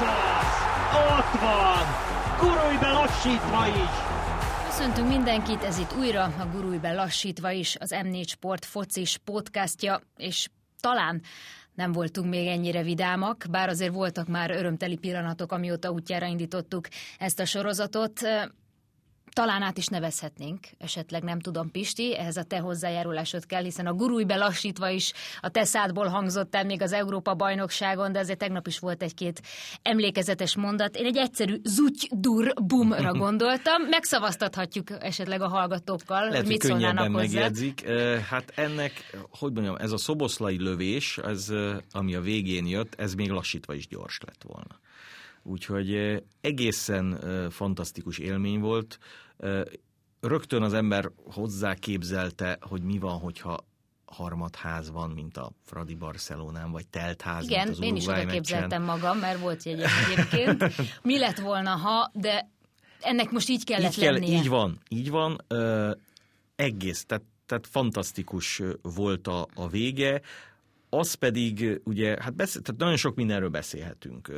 az! Ott van! Gurulj lassítva is! Köszöntünk mindenkit, ez itt újra a Gurulj lassítva is, az M4 Sport focis podcastja, és talán nem voltunk még ennyire vidámak, bár azért voltak már örömteli pillanatok, amióta útjára indítottuk ezt a sorozatot. Talán át is nevezhetnénk, esetleg nem tudom, Pisti, ehhez a te hozzájárulásod kell, hiszen a gurúj belassítva is a te szádból hangzott el még az Európa bajnokságon, de azért tegnap is volt egy-két emlékezetes mondat. Én egy egyszerű zuty dur bumra gondoltam, megszavaztathatjuk esetleg a hallgatókkal, Lehet, mit hogy szólnának megjegyzik. Hát ennek, hogy mondjam, ez a szoboszlai lövés, ez, ami a végén jött, ez még lassítva is gyors lett volna. Úgyhogy egészen fantasztikus élmény volt. Rögtön az ember hozzá képzelte, hogy mi van, hogyha harmadház van, mint a Fradi Barcelonán, vagy teltház, Igen, mint az én is oda képzeltem magam, mert volt jegyem egyébként. Mi lett volna, ha, de ennek most így kellett így kell, lennie. Így van, így van. Ö, egész, tehát, tehát fantasztikus volt a, a vége. Az pedig, ugye, hát beszél, tehát nagyon sok mindenről beszélhetünk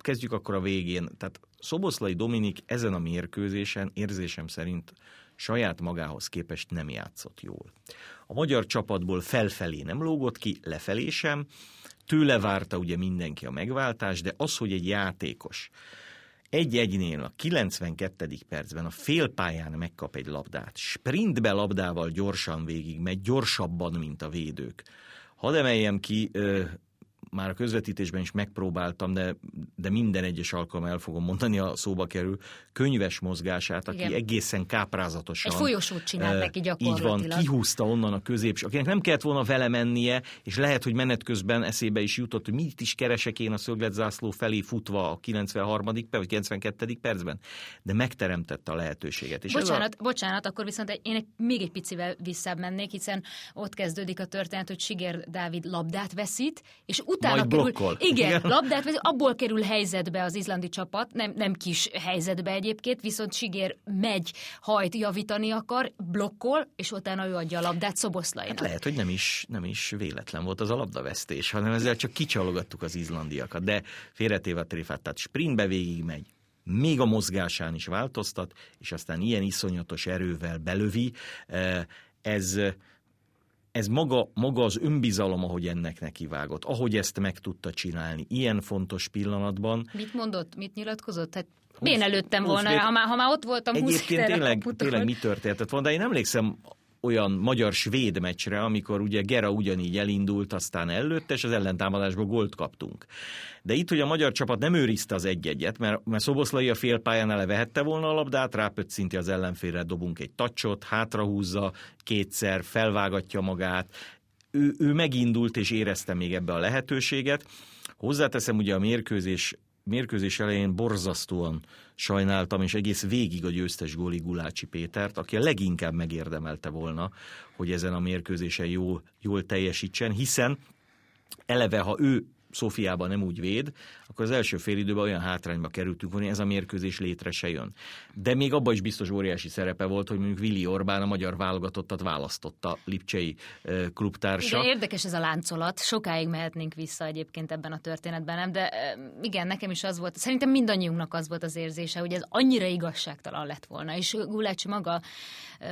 kezdjük akkor a végén. Tehát Szoboszlai Dominik ezen a mérkőzésen érzésem szerint saját magához képest nem játszott jól. A magyar csapatból felfelé nem lógott ki, lefelé sem, tőle várta ugye mindenki a megváltás, de az, hogy egy játékos egy-egynél a 92. percben a félpályán megkap egy labdát, sprintbe labdával gyorsan végig megy, gyorsabban, mint a védők. Hadd emeljem ki már a közvetítésben is megpróbáltam, de, de minden egyes alkalom el fogom mondani, a szóba kerül, könyves mozgását, aki Igen. egészen káprázatosan. Egy folyosót csinált neki gyakorlatilag. Így van, kihúzta onnan a középső, akinek nem kellett volna vele mennie, és lehet, hogy menet közben eszébe is jutott, hogy mit is keresek én a szögletzászló felé futva a 93. vagy 92. percben, de megteremtette a lehetőséget. És bocsánat, a... bocsánat, akkor viszont én egy, még egy picivel visszább mennék, hiszen ott kezdődik a történet, hogy Siger Dávid labdát veszít, és utána Majd kerül, blokkol. igen, igen, labdát vezet, abból kerül helyzetbe az izlandi csapat, nem, nem kis helyzetbe egyébként, viszont Sigér megy, hajt, javítani akar, blokkol, és utána ő adja a labdát Szoboszlainak. Hát lehet, hogy nem is, nem is véletlen volt az a labdavesztés, hanem ezzel csak kicsalogattuk az izlandiakat, de félretéve a tréfát, tehát sprintbe végig megy, még a mozgásán is változtat, és aztán ilyen iszonyatos erővel belövi. Eh, ez ez maga, maga az önbizalom, ahogy ennek nekivágott, ahogy ezt meg tudta csinálni, ilyen fontos pillanatban. Mit mondott, mit nyilatkozott? Hát én előttem volna, ha már, ha már ott voltam Egyébként tényleg, tényleg mi történtett volna, de én emlékszem olyan magyar-svéd meccsre, amikor ugye Gera ugyanígy elindult, aztán előtt, és az ellentámadásból gólt kaptunk. De itt, hogy a magyar csapat nem őrizte az egy-egyet, mert, mert Szoboszlai a félpályán elevehette volna a labdát, rápöccinti az ellenfélre, dobunk egy tacsot, hátrahúzza kétszer, felvágatja magát, ő, ő megindult és érezte még ebbe a lehetőséget. Hozzáteszem, ugye a mérkőzés mérkőzés elején borzasztóan sajnáltam, és egész végig a győztes góli Gulácsi Pétert, aki a leginkább megérdemelte volna, hogy ezen a mérkőzésen jól, jól teljesítsen, hiszen eleve, ha ő Szófiában nem úgy véd, akkor az első fél időben olyan hátrányba kerültünk, hogy ez a mérkőzés létre se jön. De még abban is biztos óriási szerepe volt, hogy mondjuk Vili Orbán a magyar válogatottat választotta Lipcsei klubtársa. Igen, érdekes ez a láncolat, sokáig mehetnénk vissza egyébként ebben a történetben, nem? De igen, nekem is az volt, szerintem mindannyiunknak az volt az érzése, hogy ez annyira igazságtalan lett volna, és Gulácsi maga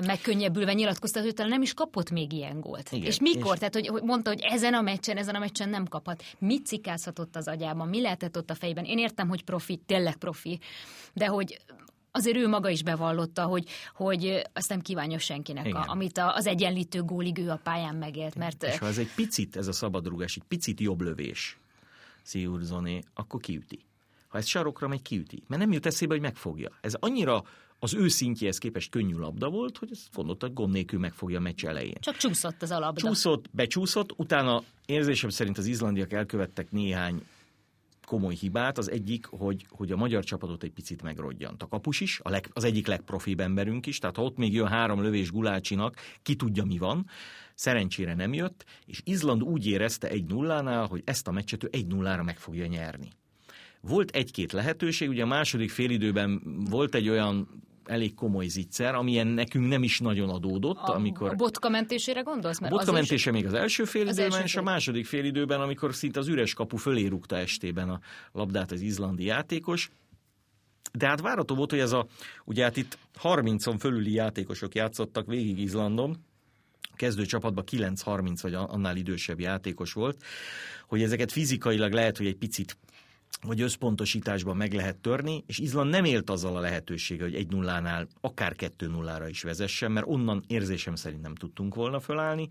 megkönnyebbülve nyilatkozta, hogy talán nem is kapott még ilyen gólt. Igen, és mikor? És... Tehát, hogy mondta, hogy ezen a meccsen, ezen a meccsen nem kaphat. Mit cikázhatott az agyában? Mi lehetett ott a fejben? Én értem, hogy profi, tényleg profi, de hogy azért ő maga is bevallotta, hogy, hogy azt nem kívánja senkinek, a, amit a, az egyenlítő gólig ő a pályán megélt. Mert... És ha ez egy picit, ez a szabadrugás, egy picit jobb lövés, Sziurzoné, akkor kiüti. Ha ez sarokra megy, kiüti. Mert nem jut eszébe, hogy megfogja. Ez annyira az ő szintjéhez képest könnyű labda volt, hogy ezt gondolta, hogy gond nélkül megfogja a meccs elején. Csak csúszott az a labda. Csúszott, becsúszott, utána érzésem szerint az izlandiak elkövettek néhány komoly hibát. Az egyik, hogy, hogy a magyar csapatot egy picit megrodjant. A kapus is, a leg, az egyik legprofibb emberünk is, tehát ha ott még jön három lövés Gulácsinak, ki tudja mi van. Szerencsére nem jött, és Izland úgy érezte egy nullánál, hogy ezt a meccset ő egy nullára meg fogja nyerni. Volt egy-két lehetőség, ugye a második félidőben volt egy olyan elég komoly zicser, amilyen nekünk nem is nagyon adódott. A, amikor... a botka mentésére gondolsz? Mert a botka mentése még az első fél az időben, és a második fél időben, amikor szinte az üres kapu fölé rúgta estében a labdát az izlandi játékos. De hát várható volt, hogy ez a, ugye hát itt 30-on fölüli játékosok játszottak végig Izlandon, kezdő csapatban 9-30 vagy annál idősebb játékos volt, hogy ezeket fizikailag lehet, hogy egy picit vagy összpontosításban meg lehet törni, és Izland nem élt azzal a lehetősége, hogy egy nullánál akár kettő nullára is vezessen, mert onnan érzésem szerint nem tudtunk volna fölállni,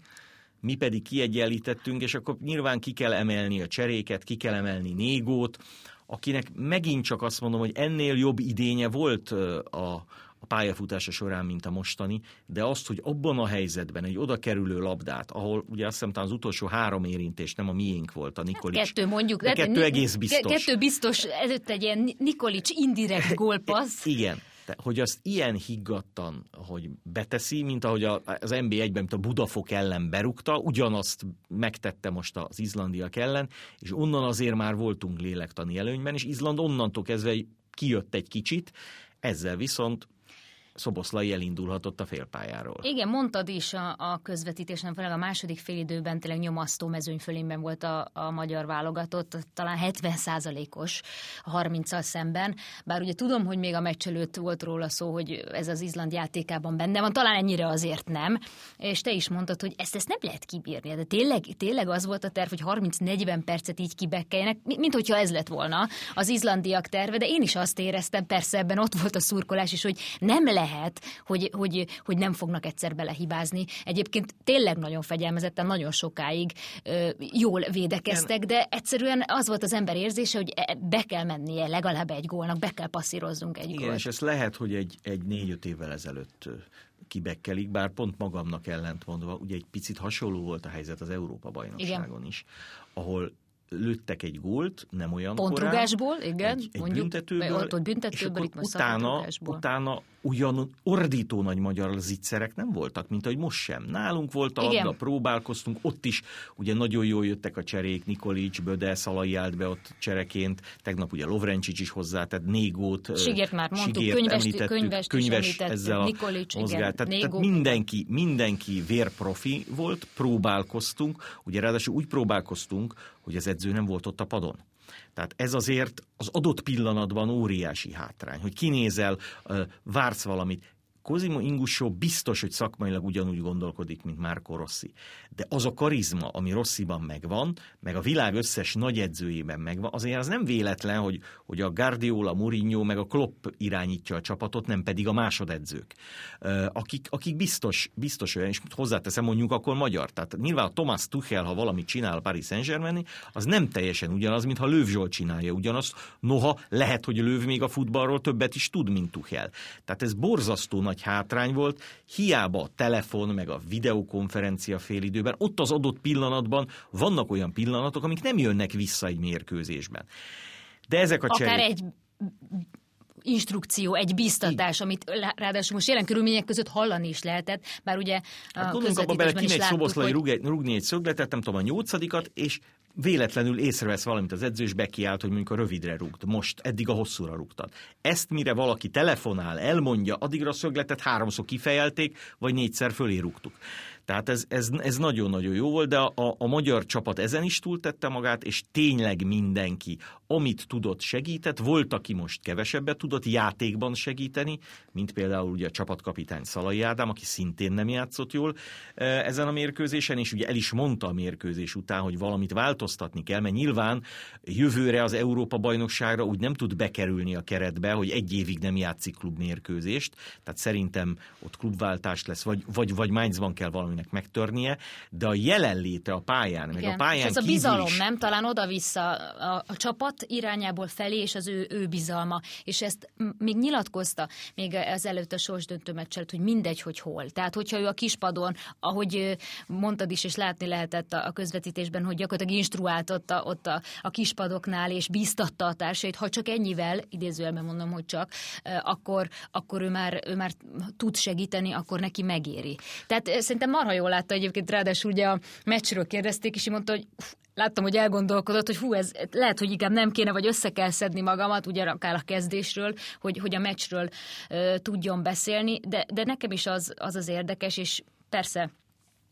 mi pedig kiegyenlítettünk, és akkor nyilván ki kell emelni a cseréket, ki kell emelni Négót, akinek megint csak azt mondom, hogy ennél jobb idénye volt a, a pályafutása során, mint a mostani, de azt, hogy abban a helyzetben egy oda kerülő labdát, ahol ugye azt hiszem az utolsó három érintés nem a miénk volt, a Nikolics. Kettő mondjuk. De kettő egész biztos. Kettő biztos, előtt egy ilyen Nikolics indirekt gólpassz. Igen, de hogy azt ilyen higgadtan, hogy beteszi, mint ahogy az NB1-ben, mint a Budafok ellen berúgta, ugyanazt megtette most az izlandiak ellen, és onnan azért már voltunk lélektani előnyben, és Izland onnantól kezdve kijött egy kicsit, ezzel viszont Szoboszlai elindulhatott a félpályáról. Igen, mondtad is a, a közvetítésen, főleg a második félidőben tényleg nyomasztó mezőnyfölényben volt a, a magyar válogatott, talán 70 os a 30 szemben, bár ugye tudom, hogy még a meccs előtt volt róla szó, hogy ez az Izland játékában benne van, talán ennyire azért nem, és te is mondtad, hogy ezt, ezt nem lehet kibírni, de tényleg, tényleg az volt a terv, hogy 30-40 percet így kibekkeljenek, mint hogyha ez lett volna az izlandiak terve, de én is azt éreztem, persze ebben ott volt a szurkolás is, hogy nem lehet lehet, hogy, hogy, hogy nem fognak egyszer belehibázni. Egyébként tényleg nagyon fegyelmezetten, nagyon sokáig ö, jól védekeztek, de egyszerűen az volt az ember érzése, hogy e, be kell mennie legalább egy gólnak, be kell passzírozzunk egy Igen, gólt. és ez lehet, hogy egy, egy négy-öt évvel ezelőtt kibekkelik, bár pont magamnak ellentmondva, ugye egy picit hasonló volt a helyzet az Európa-bajnokságon Igen. is, ahol lőttek egy gólt, nem olyan Pontrugásból, korán, igen, egy, egy mondjuk, büntetőből, ott, ott büntetőből, és itt utána, utána ugyan ordító nagy magyar zicserek nem voltak, mint ahogy most sem. Nálunk volt a labda, próbálkoztunk, ott is ugye nagyon jól jöttek a cserék, Nikolics, Böde, Szalai állt be ott csereként, tegnap ugye Lovrencsics is hozzá, tehát Négót, Sigért már mondtuk, Sigért könyves, könyves, könyves ezzel a Nikolics, mozgál. Igen, tehát, tehát mindenki, mindenki vérprofi volt, próbálkoztunk, ugye ráadásul úgy próbálkoztunk, hogy az edző nem volt ott a padon. Tehát ez azért az adott pillanatban óriási hátrány, hogy kinézel, vársz valamit. Cosimo Ingusó biztos, hogy szakmailag ugyanúgy gondolkodik, mint Márko Rossi. De az a karizma, ami Rossiban megvan, meg a világ összes nagy edzőjében megvan, azért az nem véletlen, hogy, hogy a Guardiola, Mourinho, meg a Klopp irányítja a csapatot, nem pedig a másodedzők. Akik, akik biztos, biztos olyan, és hozzáteszem mondjuk akkor magyar. Tehát nyilván a Thomas Tuchel, ha valamit csinál a Paris Saint-Germain, az nem teljesen ugyanaz, mint ha Löw Zsolt csinálja ugyanazt. Noha lehet, hogy Löw még a futballról többet is tud, mint Tuchel. Tehát ez borzasztó nagy nagy hátrány volt, hiába a telefon, meg a videokonferencia félidőben, ott az adott pillanatban vannak olyan pillanatok, amik nem jönnek vissza egy mérkőzésben. De ezek a Akár cserék... egy instrukció, egy biztatás, amit ráadásul most jelen körülmények között hallani is lehetett, bár ugye a hát gondolunk abba bele, kimegy Szoboszlai hogy... rúgni egy szögletet, nem tudom, a nyolcadikat, és véletlenül észrevesz valamit az edző, és bekiált, hogy mondjuk a rövidre rúgt. Most eddig a hosszúra rúgtad. Ezt mire valaki telefonál, elmondja, addigra a szögletet háromszor kifejelték, vagy négyszer fölé rúgtuk. Tehát ez, ez, ez nagyon-nagyon jó volt, de a, a magyar csapat ezen is túltette magát, és tényleg mindenki, amit tudott, segített. Volt, aki most kevesebbet tudott játékban segíteni, mint például ugye a csapatkapitány Szalai Ádám, aki szintén nem játszott jól e, ezen a mérkőzésen, és ugye el is mondta a mérkőzés után, hogy valamit változtatni kell, mert nyilván jövőre az Európa-bajnokságra úgy nem tud bekerülni a keretbe, hogy egy évig nem játszik klubmérkőzést, tehát szerintem ott klubváltás lesz, vagy, vagy, vagy Mainzban kell valami valaminek megtörnie, de a jelenléte a pályán, Igen. meg a pályán és ez a bizalom, is... nem? Talán oda-vissza a, a csapat irányából felé, és az ő, ő bizalma. És ezt még nyilatkozta, még az előtt a sorsdöntő meccselt, hogy mindegy, hogy hol. Tehát, hogyha ő a kispadon, ahogy mondtad is, és látni lehetett a közvetítésben, hogy gyakorlatilag instruáltott ott a, a kispadoknál, és bíztatta a társait, ha csak ennyivel, idézőjelben mondom, hogy csak, akkor, akkor ő, már, ő már tud segíteni, akkor neki megéri. Tehát szerintem marha jól látta egyébként, ráadásul ugye a meccsről kérdezték, és mondta, hogy láttam, hogy elgondolkodott, hogy hú, ez lehet, hogy inkább nem kéne, vagy össze kell szedni magamat, ugye akár a kezdésről, hogy, hogy a meccsről uh, tudjon beszélni, de, de nekem is az, az az érdekes, és persze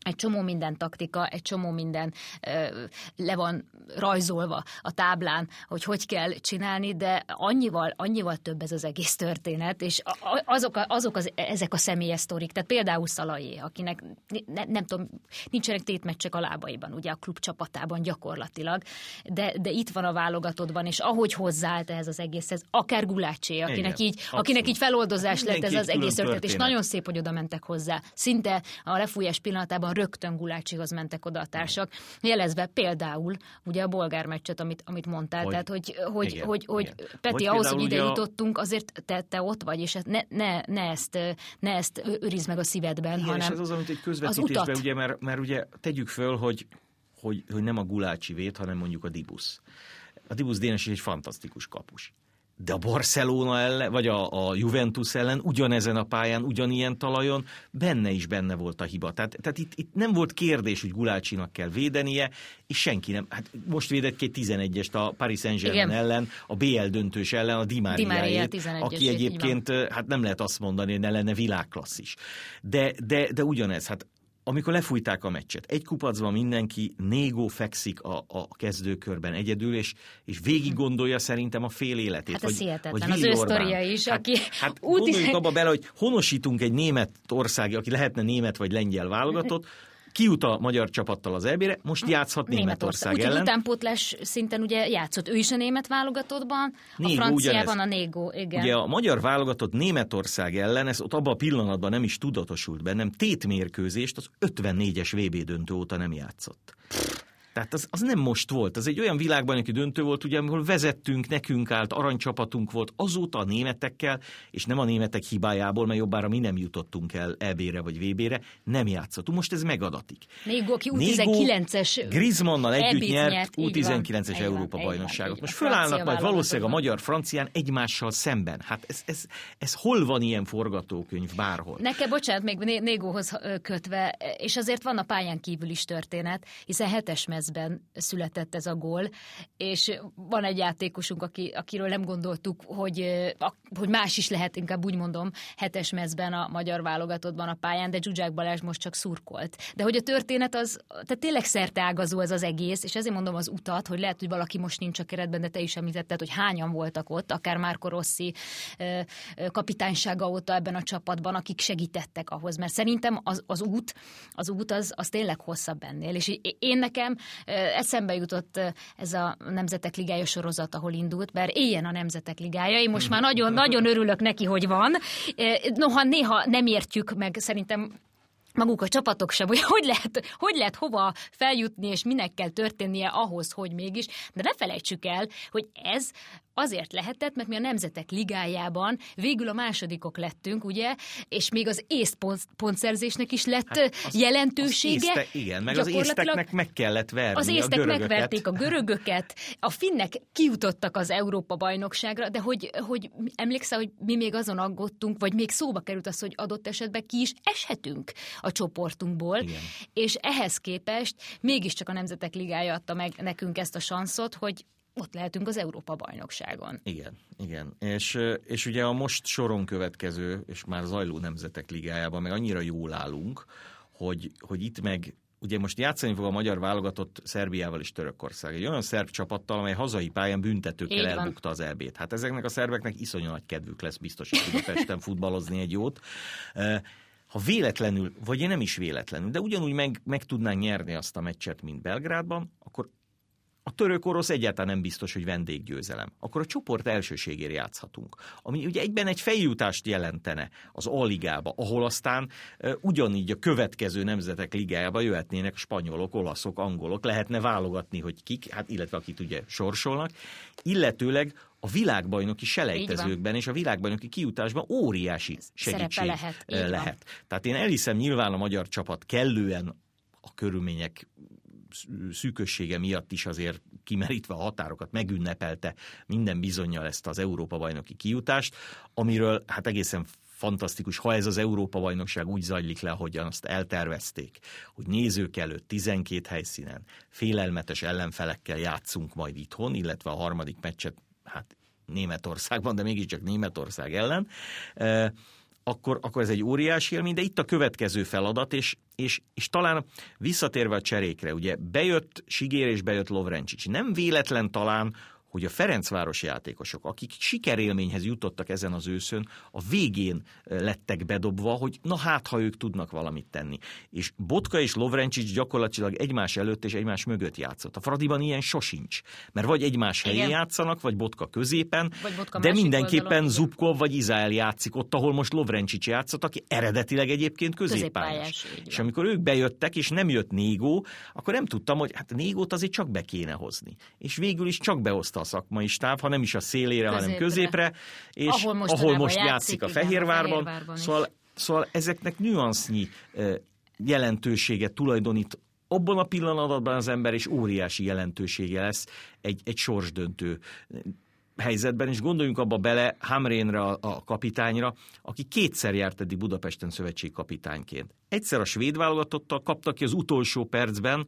egy csomó minden taktika, egy csomó minden ö, le van rajzolva a táblán, hogy hogy kell csinálni, de annyival, annyival több ez az egész történet, és azok, a, azok az, ezek a személyes sztorik, tehát például Szalajé, akinek ne, nem tudom, nincsenek tétmeccsek a lábaiban, ugye a klub csapatában gyakorlatilag, de, de itt van a válogatottban, és ahogy hozzáállt ez az egészhez, akár Gulácsé, akinek, Igen, így, akinek így feloldozás lett ez az egész történet, és nagyon szép, hogy oda mentek hozzá. Szinte a lefújás pillanatában rögtön Gulácsihoz mentek oda a társak, jelezve például ugye a bolgár meccset, amit, amit mondtál, hogy, tehát hogy, hogy, igen, hogy, hogy igen. Peti, hogy ahhoz, hogy ide a... jutottunk, azért te, te ott vagy, és ne, ne, ne, ezt, ne ezt őrizd meg a szívedben, igen, hanem és ez az, amit egy közvetítésben, ugye, mert, mert ugye tegyük föl, hogy, hogy, hogy nem a Gulácsi vét, hanem mondjuk a Dibusz. A Dibusz Dénes is egy fantasztikus kapus de a Barcelona ellen, vagy a, a Juventus ellen ugyanezen a pályán, ugyanilyen talajon benne is benne volt a hiba. Tehát, tehát itt, itt nem volt kérdés, hogy Gulácsinak kell védenie, és senki nem. Hát most védett két 11-est a Paris Saint-Germain ellen, a BL döntős ellen, a Di Maria aki egyébként, hát nem lehet azt mondani, hogy ne lenne világklasszis. De, de, de ugyanez, hát amikor lefújták a meccset, egy kupacban mindenki, Négó fekszik a, a kezdőkörben egyedül, és, és végig gondolja szerintem a fél életét. Hát ez hihetetlen, az ő sztoria is, hát, aki... Hát gondoljunk abba bele, hogy honosítunk egy német ország, aki lehetne német vagy lengyel válogatott, kijut a magyar csapattal az EB-re, most játszhat Németország, Németország ellen. utánpótlás szinten ugye játszott ő is a német válogatottban, Négó, a franciában ugyanez. a Négó, igen. Ugye a magyar válogatott Németország ellen, ez ott abban a pillanatban nem is tudatosult bennem, tétmérkőzést az 54-es VB döntő óta nem játszott. Tehát az, az nem most volt, az egy olyan világban, aki döntő volt, ugye, ahol vezettünk, nekünk állt, aranycsapatunk volt, azóta a németekkel, és nem a németek hibájából, mert jobbára mi nem jutottunk el EB-re vagy VB-re, nem játszottunk. Most ez megadatik. Négó, aki U19-es Griezmannnal együtt nyert, nyert U19-es Európa bajnokságot. Most fölállnak majd valószínűleg a magyar-francián egymással szemben. Hát ez, ez, ez hol van ilyen forgatókönyv bárhol? Nekem, bocsánat, még Négóhoz kötve, és azért van a pályán kívül is történet, hiszen hetes mez percben született ez a gól, és van egy játékosunk, aki, akiről nem gondoltuk, hogy, hogy más is lehet, inkább úgy mondom, hetes mezben a magyar válogatottban a pályán, de Zsuzsák Balázs most csak szurkolt. De hogy a történet az, tehát tényleg szerte ágazó ez az egész, és ezért mondom az utat, hogy lehet, hogy valaki most nincs a keretben, de te is említetted, hogy hányan voltak ott, akár Márko Rossi kapitánysága óta ebben a csapatban, akik segítettek ahhoz, mert szerintem az, az út, az út az, az tényleg hosszabb ennél, és én nekem Eszembe jutott ez a Nemzetek Ligája sorozat, ahol indult, bár éljen a Nemzetek Ligája. Én most már nagyon, nagyon örülök neki, hogy van. Noha néha nem értjük meg, szerintem maguk a csapatok sem, hogy hogy lehet, hogy lehet hova feljutni, és minek kell történnie ahhoz, hogy mégis. De ne felejtsük el, hogy ez azért lehetett, mert mi a Nemzetek Ligájában végül a másodikok lettünk, ugye, és még az észt pontszerzésnek is lett hát az, jelentősége. Az észte, igen, meg az észteknek meg kellett verni Az észtek a megverték a görögöket, a finnek kijutottak az Európa-bajnokságra, de hogy, hogy emlékszel, hogy mi még azon aggódtunk, vagy még szóba került az, hogy adott esetben ki is eshetünk a csoportunkból, igen. és ehhez képest mégiscsak a Nemzetek Ligája adta meg nekünk ezt a sanszot, hogy ott lehetünk az Európa-bajnokságon. Igen, igen. És, és ugye a most soron következő, és már zajló nemzetek ligájában meg annyira jól állunk, hogy, hogy itt meg ugye most játszani fog a magyar válogatott Szerbiával és Törökország. Egy olyan szerb csapattal, amely hazai pályán büntetőkkel elbukta az elbét. Hát ezeknek a szerveknek iszonyú nagy kedvük lesz biztos, hogy Budapesten futballozni egy jót. Ha véletlenül, vagy nem is véletlenül, de ugyanúgy meg, meg tudnánk nyerni azt a meccset, mint Belgrádban, akkor a török-orosz egyáltalán nem biztos, hogy vendéggyőzelem. Akkor a csoport elsőségért játszhatunk. Ami ugye egyben egy feljutást jelentene az A-ligába, ahol aztán e, ugyanígy a következő nemzetek ligájába jöhetnének spanyolok, olaszok, angolok, lehetne válogatni, hogy kik, hát illetve akit ugye sorsolnak, illetőleg a világbajnoki selejtezőkben és a világbajnoki kijutásban óriási segítség lehet. lehet. Tehát én elhiszem nyilván a magyar csapat kellően a körülmények szűkössége miatt is azért kimerítve a határokat megünnepelte minden bizonyal ezt az Európa-bajnoki kijutást, amiről hát egészen fantasztikus, ha ez az Európa-bajnokság úgy zajlik le, ahogyan azt eltervezték, hogy nézők előtt 12 helyszínen félelmetes ellenfelekkel játszunk majd itthon, illetve a harmadik meccset, hát Németországban, de mégiscsak Németország ellen, akkor, akkor ez egy óriási élmény, de itt a következő feladat, és, és, és talán visszatérve a cserékre, ugye bejött Sigér és bejött Lovrencsics. Nem véletlen talán, hogy a Ferencváros játékosok, akik sikerélményhez jutottak ezen az őszön, a végén lettek bedobva, hogy na hát, ha ők tudnak valamit tenni. És Botka és Lovrencsics gyakorlatilag egymás előtt és egymás mögött játszott. A Fradiban ilyen sosincs, mert vagy egymás helyén Igen. játszanak, vagy Botka középen, vagy Botka de mindenképpen oldalon, Zubkov vagy Izrael játszik ott, ahol most Lovrencsics játszott, aki eredetileg egyébként középpályás. középpályás és amikor ők bejöttek, és nem jött Négó, akkor nem tudtam, hogy hát Négót azért csak be kéne hozni. És végül is csak behozta szakmai stáb, ha nem is a szélére, középre. hanem középre, és ahol most, ahol most játszik, játszik a Fehérvárban. A Fehérvárban szóval, szóval ezeknek nüansznyi jelentőséget tulajdonít abban a pillanatban az ember is óriási jelentősége lesz egy, egy sorsdöntő helyzetben, és gondoljunk abba bele Hamrénre, a, a kapitányra, aki kétszer járt eddig Budapesten szövetségkapitányként. Egyszer a svéd válogatottal kapta ki az utolsó percben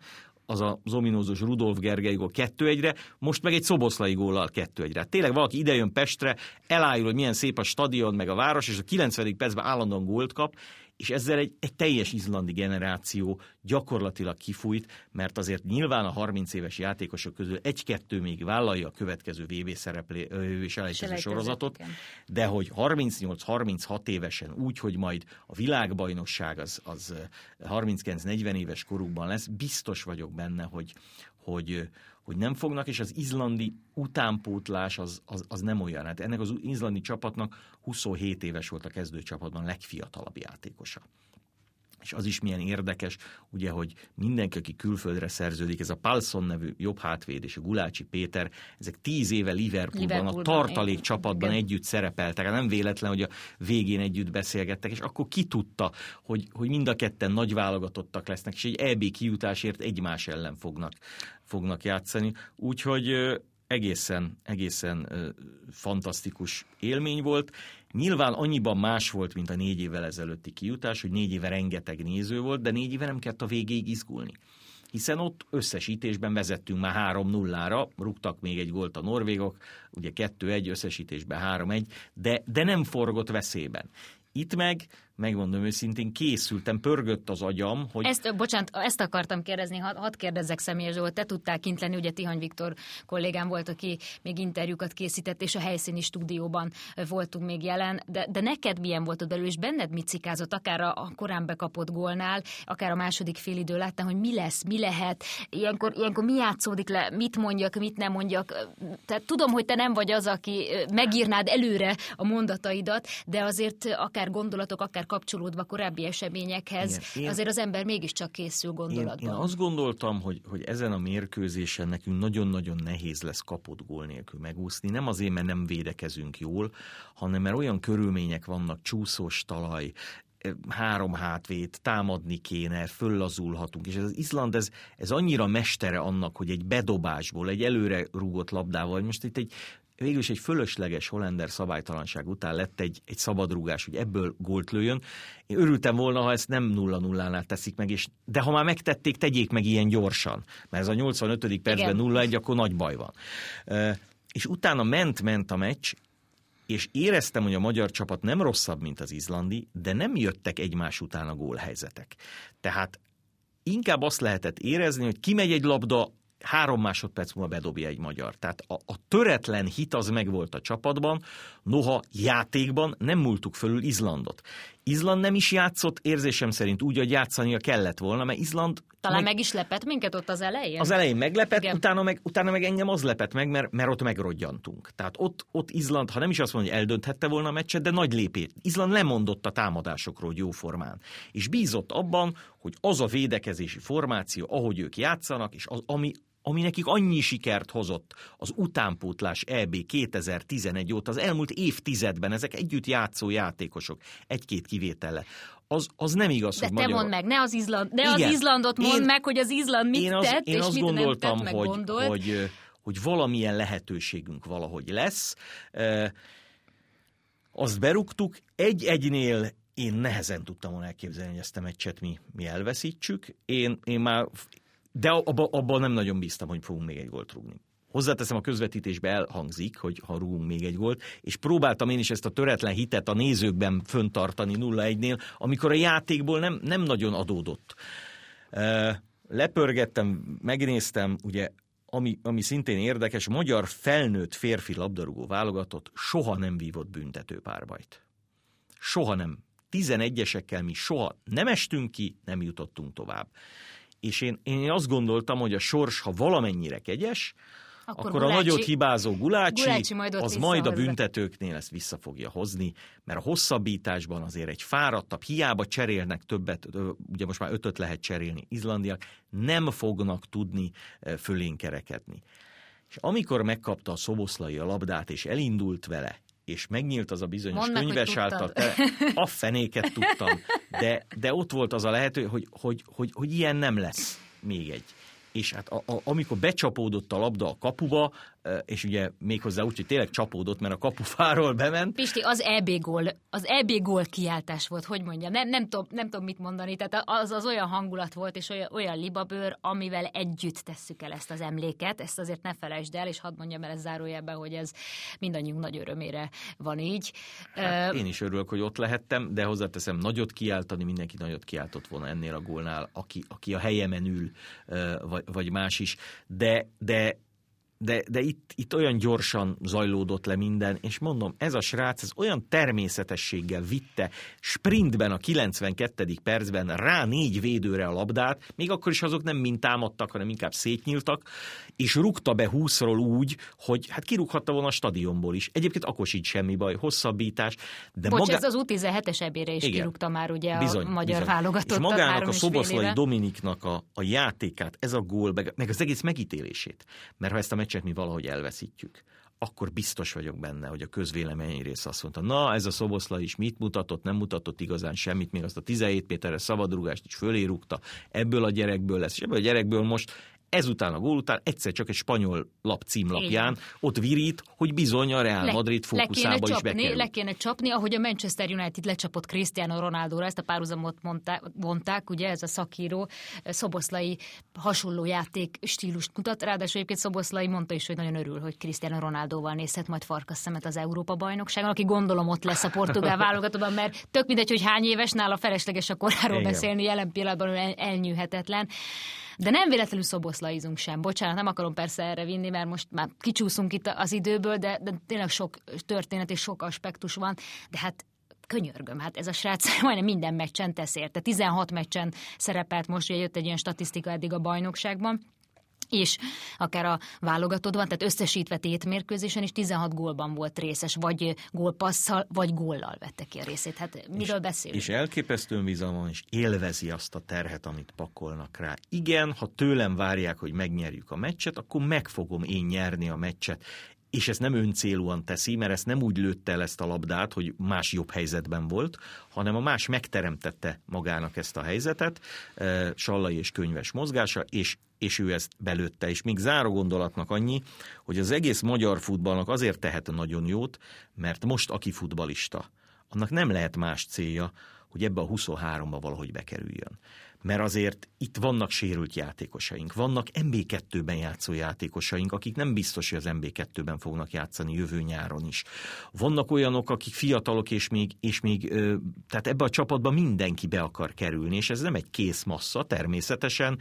az az ominózus Rudolf Gergely gól 2-1-re, most meg egy szoboszlai góllal 2-1-re. Hát tényleg valaki idejön Pestre, elájul, hogy milyen szép a stadion, meg a város, és a 90. percben állandóan gólt kap, és ezzel egy, egy teljes izlandi generáció gyakorlatilag kifújt, mert azért nyilván a 30 éves játékosok közül egy-kettő még vállalja a következő VB szereplé és elejtező sorozatot, de hogy 38-36 évesen úgy, hogy majd a világbajnokság az, az 39-40 éves korukban lesz, biztos vagyok benne, hogy, hogy, hogy nem fognak, és az izlandi utánpótlás az, az, az nem olyan. Hát ennek az izlandi csapatnak 27 éves volt a kezdőcsapatban a legfiatalabb játékosa. És az is milyen érdekes, ugye, hogy mindenki, aki külföldre szerződik, ez a Palson nevű jobb hátvéd és a Gulácsi Péter, ezek tíz éve Liverpoolban, Liverpoolban a tartalék én, csapatban igen. együtt szerepeltek. Hát nem véletlen, hogy a végén együtt beszélgettek, és akkor ki tudta, hogy, hogy mind a ketten nagy válogatottak lesznek, és egy EB kijutásért egymás ellen fognak, fognak játszani. Úgyhogy egészen, egészen fantasztikus élmény volt. Nyilván annyiban más volt, mint a négy évvel ezelőtti kijutás, hogy négy éve rengeteg néző volt, de négy éve nem kellett a végéig izgulni hiszen ott összesítésben vezettünk már 3-0-ra, rúgtak még egy gólt a norvégok, ugye 2-1 összesítésben 3-1, de, de nem forgott veszélyben. Itt meg megmondom őszintén, készültem, pörgött az agyam, hogy... Ezt, bocsánat, ezt akartam kérdezni, hadd had kérdezzek személyes Zsolt, te tudtál kint lenni, ugye Tihany Viktor kollégám volt, aki még interjúkat készített, és a helyszíni stúdióban voltunk még jelen, de, de neked milyen volt belül, és benned mit cikázott, akár a korán bekapott gólnál, akár a második félidő láttam, hogy mi lesz, mi lehet, ilyenkor, ilyenkor mi játszódik le, mit mondjak, mit nem mondjak. Tehát tudom, hogy te nem vagy az, aki megírnád előre a mondataidat, de azért akár gondolatok, akár kapcsolódva korábbi eseményekhez, Igen, én, azért az ember mégiscsak készül gondolatban. Én, én azt gondoltam, hogy, hogy ezen a mérkőzésen nekünk nagyon-nagyon nehéz lesz kapott gól nélkül megúszni. Nem azért, mert nem védekezünk jól, hanem mert olyan körülmények vannak, csúszós talaj, eh, három hátvét, támadni kéne, föllazulhatunk, és ez az Izland, ez, ez annyira mestere annak, hogy egy bedobásból, egy előre rúgott labdával, most itt egy végül is egy fölösleges Hollander szabálytalanság után lett egy, egy szabadrúgás, hogy ebből gólt lőjön. Én örültem volna, ha ezt nem nulla nullánál teszik meg, és, de ha már megtették, tegyék meg ilyen gyorsan, mert ez a 85. percben nulla egy, akkor nagy baj van. És utána ment-ment a meccs, és éreztem, hogy a magyar csapat nem rosszabb, mint az izlandi, de nem jöttek egymás után a gólhelyzetek. Tehát inkább azt lehetett érezni, hogy kimegy egy labda, három másodperc múlva bedobja egy magyar. Tehát a, a töretlen hit az megvolt a csapatban, noha játékban nem múltuk fölül Izlandot. Izland nem is játszott érzésem szerint úgy, hogy játszania kellett volna, mert Izland... Talán meg, meg is lepett minket ott az elején. Az elején meglepett, utána meg, utána meg engem az lepett meg, mert, mert ott megrodjantunk. Tehát ott, ott Izland, ha nem is azt mondja, hogy eldönthette volna a meccset, de nagy lépés. Izland lemondott a támadásokról jó formán. És bízott abban, hogy az a védekezési formáció, ahogy ők játszanak, és az, ami, ami nekik annyi sikert hozott az utánpótlás EB 2011 óta, az elmúlt évtizedben, ezek együtt játszó játékosok, egy-két kivétele. Az, az nem igaz, De hogy te magyar... mondd meg, ne az, Izland, ne Igen. az Izlandot mondd én, meg, hogy az Izland mit én az, tett, én és azt mit gondoltam, nem tett, hogy, gondolt. hogy, hogy valamilyen lehetőségünk valahogy lesz azt berúgtuk, egy-egynél én nehezen tudtam volna elképzelni, hogy ezt a meccset mi, mi elveszítsük. Én, én már, de abban abba nem nagyon bíztam, hogy fogunk még egy gólt rúgni. Hozzáteszem, a közvetítésbe elhangzik, hogy ha rúgunk még egy gólt, és próbáltam én is ezt a töretlen hitet a nézőkben föntartani 0-1-nél, amikor a játékból nem, nem nagyon adódott. Lepörgettem, megnéztem, ugye ami, ami szintén érdekes, a magyar felnőtt férfi labdarúgó válogatott soha nem vívott büntető párbajt. Soha nem. 11-esekkel mi soha nem estünk ki, nem jutottunk tovább. És én, én azt gondoltam, hogy a sors, ha valamennyire kegyes, akkor, akkor Gulácsi, a nagyot hibázó Gulácsi, Gulácsi majd az majd a büntetőknél ezt vissza fogja hozni, mert a hosszabbításban azért egy fáradtabb, hiába cserélnek többet, ugye most már ötöt lehet cserélni, izlandiak nem fognak tudni fölénkerekedni. És amikor megkapta a Szoboszlai a labdát, és elindult vele, és megnyílt az a bizonyos Mondd könyves által, a fenéket tudtam, de, de ott volt az a lehető, hogy, hogy, hogy, hogy ilyen nem lesz még egy. És hát a, a, amikor becsapódott a labda a kapuba, és ugye méghozzá úgy, hogy tényleg csapódott, mert a kapufáról bement. Pisti, az EB gól, az EB gól kiáltás volt, hogy mondjam, nem, nem, tudom, nem tudom mit mondani, tehát az, az olyan hangulat volt, és olyan, olyan libabőr, amivel együtt tesszük el ezt az emléket, ezt azért ne felejtsd el, és hadd mondjam el ez zárójelben, hogy ez mindannyiunk nagy örömére van így. Hát uh, én is örülök, hogy ott lehettem, de hozzáteszem, nagyot kiáltani, mindenki nagyot kiáltott volna ennél a gólnál, aki, aki a helyemen ül, vagy, vagy más is, de, de de, de itt, itt olyan gyorsan zajlódott le minden, és mondom, ez a srác ez olyan természetességgel vitte sprintben a 92. percben rá négy védőre a labdát, még akkor is azok nem mind támadtak, hanem inkább szétnyíltak, és rúgta be 20-ról úgy, hogy hát kirúghatta volna a stadionból is. Egyébként akkor sincs semmi baj, hosszabbítás. De Bocs, maga... ez az U17-es ebére is Igen, kirúgta már ugye bizony, a magyar bizony. válogatott. És magának a Szoboszlai Dominiknak a, a játékát, ez a gól, meg, meg az egész megítélését. Mert ha ezt a meccset mi valahogy elveszítjük, akkor biztos vagyok benne, hogy a közvélemény rész azt mondta, na ez a Szoboszlai is mit mutatott, nem mutatott igazán semmit, még azt a 17 méteres szabadrugást is fölé ebből a gyerekből lesz, és ebből a gyerekből most ezután a gól után egyszer csak egy spanyol lap címlapján Igen. ott virít, hogy bizony a Real Madrid fókuszába le is csapni, bekerül. Le kéne csapni, ahogy a Manchester United lecsapott Cristiano Ronaldo-ra, ezt a párhuzamot mondták, mondták, ugye ez a szakíró Szoboszlai hasonló játék stílust mutat, ráadásul egyébként Szoboszlai mondta is, hogy nagyon örül, hogy Cristiano Ronaldoval nézhet majd farkas szemet az Európa bajnokságon, aki gondolom ott lesz a portugál válogatottban, mert tök mindegy, hogy hány éves, nála felesleges a koráról Igen. beszélni, jelen pillanatban el, elnyűhetetlen. De nem véletlenül szoboszlaizunk sem. Bocsánat, nem akarom persze erre vinni, mert most már kicsúszunk itt az időből, de, de tényleg sok történet és sok aspektus van. De hát könyörgöm, hát ez a srác majdnem minden meccsen tesz érte. 16 meccsen szerepelt most, hogy jött egy ilyen statisztika eddig a bajnokságban és akár a válogatottban, tehát összesítve tét mérkőzésen is 16 gólban volt részes, vagy gólpasszal, vagy góllal vette ki a részét. Hát miről és, beszélünk? És elképesztően bizalman, és élvezi azt a terhet, amit pakolnak rá. Igen, ha tőlem várják, hogy megnyerjük a meccset, akkor meg fogom én nyerni a meccset és ezt nem öncélúan teszi, mert ezt nem úgy lőtte el ezt a labdát, hogy más jobb helyzetben volt, hanem a más megteremtette magának ezt a helyzetet, e, sallai és könyves mozgása, és, és ő ezt belőtte. És még záró gondolatnak annyi, hogy az egész magyar futballnak azért tehet nagyon jót, mert most aki futbalista, annak nem lehet más célja, hogy ebbe a 23-ba valahogy bekerüljön mert azért itt vannak sérült játékosaink, vannak MB2-ben játszó játékosaink, akik nem biztos, hogy az MB2-ben fognak játszani jövő nyáron is. Vannak olyanok, akik fiatalok, és még, és még tehát ebbe a csapatba mindenki be akar kerülni, és ez nem egy kész massza, természetesen.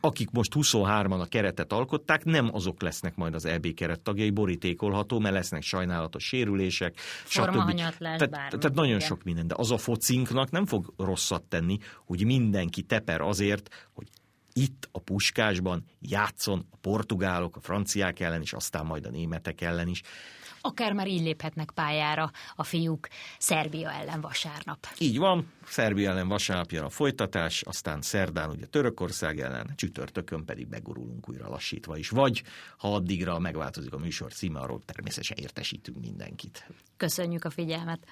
Akik most 23-an a keretet alkották, nem azok lesznek majd az EB keret tagjai, borítékolható, mert lesznek sajnálatos sérülések, stb. Tehát, tehát nagyon sok minden, de az a focinknak nem fog rosszat tenni, hogy mindenki te teper azért, hogy itt a puskásban játszon a portugálok, a franciák ellen is, aztán majd a németek ellen is. Akár már így léphetnek pályára a fiúk Szerbia ellen vasárnap. Így van, Szerbia ellen vasárnap jön a folytatás, aztán szerdán ugye Törökország ellen, csütörtökön pedig begurulunk újra lassítva is. Vagy ha addigra megváltozik a műsor címe, arról természetesen értesítünk mindenkit. Köszönjük a figyelmet!